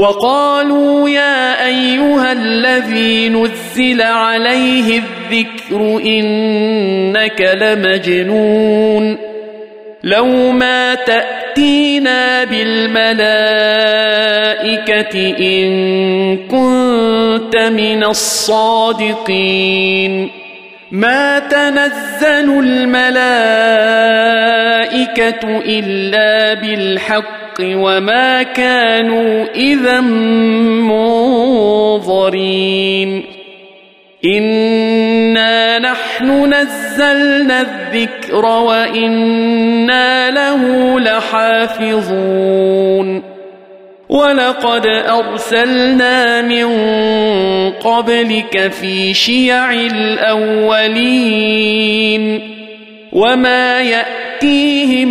وقالوا يا أيها الذي نزل عليه الذكر إنك لمجنون لو ما تأتينا بالملائكة إن كنت من الصادقين ما تنزل الملائكة إلا بالحق وما كانوا إذا منظرين. انا نحن نزلنا الذكر وأنا له لحافظون. ولقد ارسلنا من قبلك في شيع الاولين. وما ياتيهم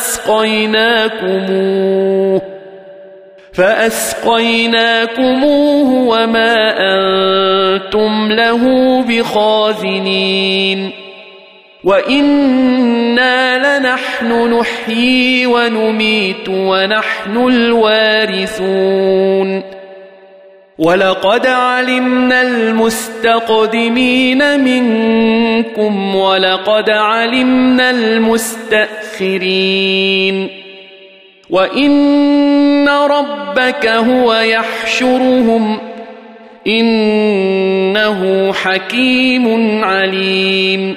فأسقيناكموه. فأسقيناكموه وما أنتم له بخازنين. وإنا لنحن نحيي ونميت ونحن الوارثون. ولقد علمنا المستقدمين منكم ولقد علمنا المستاخرين وان ربك هو يحشرهم انه حكيم عليم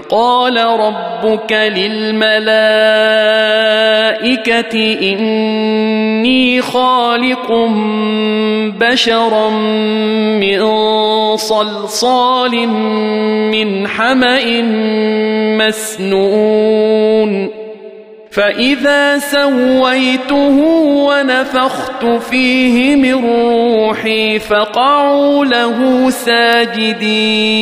قال ربك للملائكة إني خالق بشرا من صلصال من حمأ مسنون فإذا سويته ونفخت فيه من روحي فقعوا له ساجدين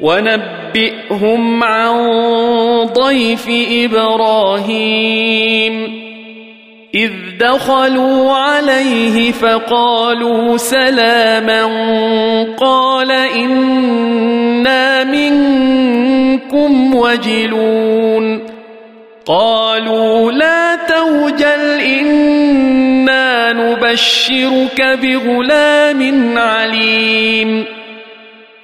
ونبئ نبئهم عن ضيف إبراهيم. إذ دخلوا عليه فقالوا سلاما قال إنا منكم وجلون. قالوا لا توجل إنا نبشرك بغلام عليم.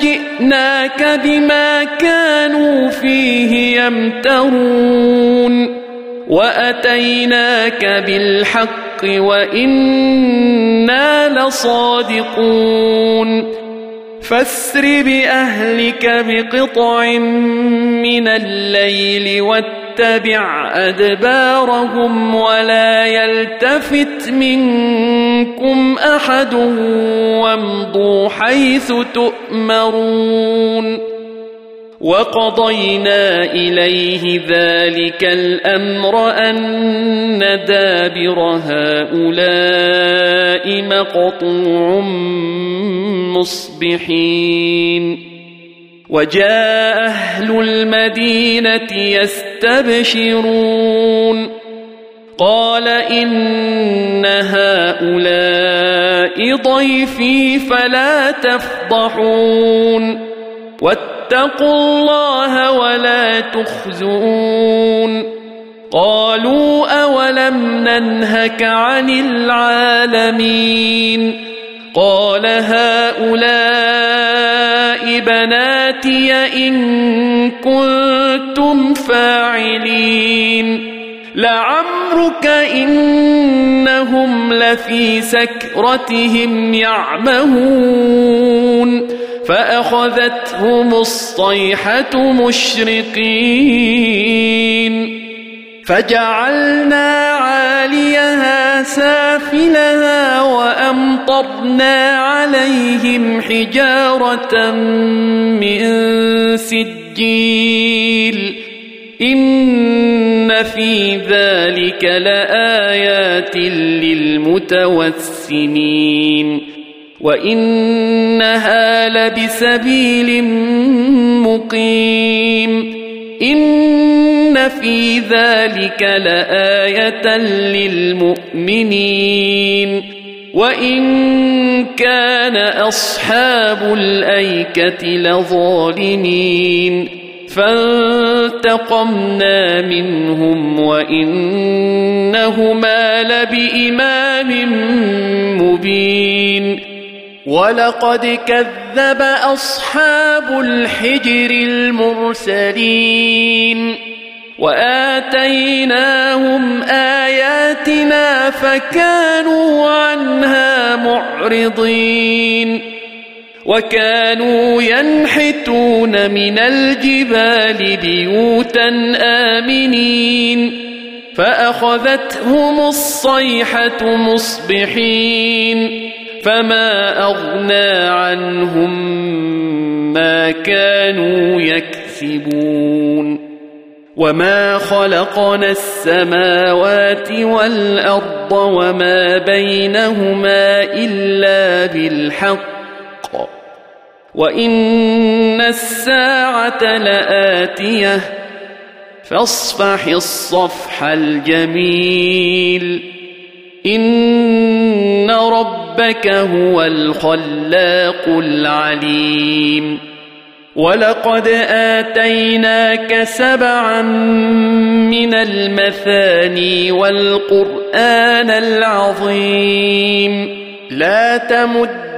جئناك بما كانوا فيه يمترون وأتيناك بالحق وإنا لصادقون فاسر بأهلك بقطع من الليل واتبع أدبارهم ولا يلتفت منكم أحد وامضوا حيث تؤمرون وقضينا إليه ذلك الأمر أن دابر هؤلاء مقطوع مصبحين وجاء أهل المدينة يستبشرون قال إن هؤلاء ضيفي فلا تفضحون. واتقوا الله ولا تخزون. قالوا أولم ننهك عن العالمين. قال هؤلاء بناتي إن كنتم فاعلين. لعمرك إنهم لفي سكرتهم يعمهون فأخذتهم الصيحة مشرقين فجعلنا عاليها سافلها وأمطرنا عليهم حجارة من سجيل ان في ذلك لايات للمتوسمين وانها لبسبيل مقيم إن في ذلك لآية للمؤمنين وإن كان أصحاب الأيكة لظالمين فانتقمنا منهم وإنهما لبإمام مبين. ولقد كذب أصحاب الحجر المرسلين. وآتيناهم آياتنا فكانوا عنها معرضين. وكانوا ينحتون من الجبال بيوتا آمنين فأخذتهم الصيحة مصبحين فما أغنى عنهم ما كانوا يكسبون وما خلقنا السماوات والأرض وما بينهما إلا بالحق وان الساعة لاتيه فاصفح الصفح الجميل ان ربك هو الخلاق العليم ولقد اتيناك سبعا من المثاني والقران العظيم لا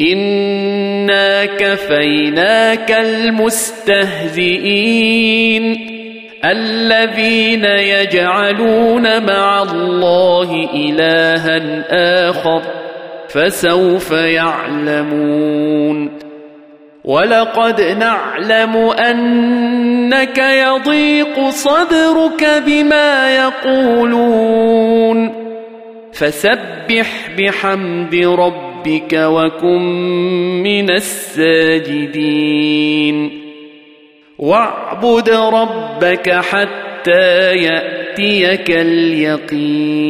انا كفيناك المستهزئين الذين يجعلون مع الله الها اخر فسوف يعلمون ولقد نعلم انك يضيق صدرك بما يقولون فسبح بحمد ربك وكن من الساجدين. واعبد ربك حتى يأتيك اليقين.